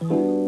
Bye.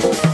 Bye.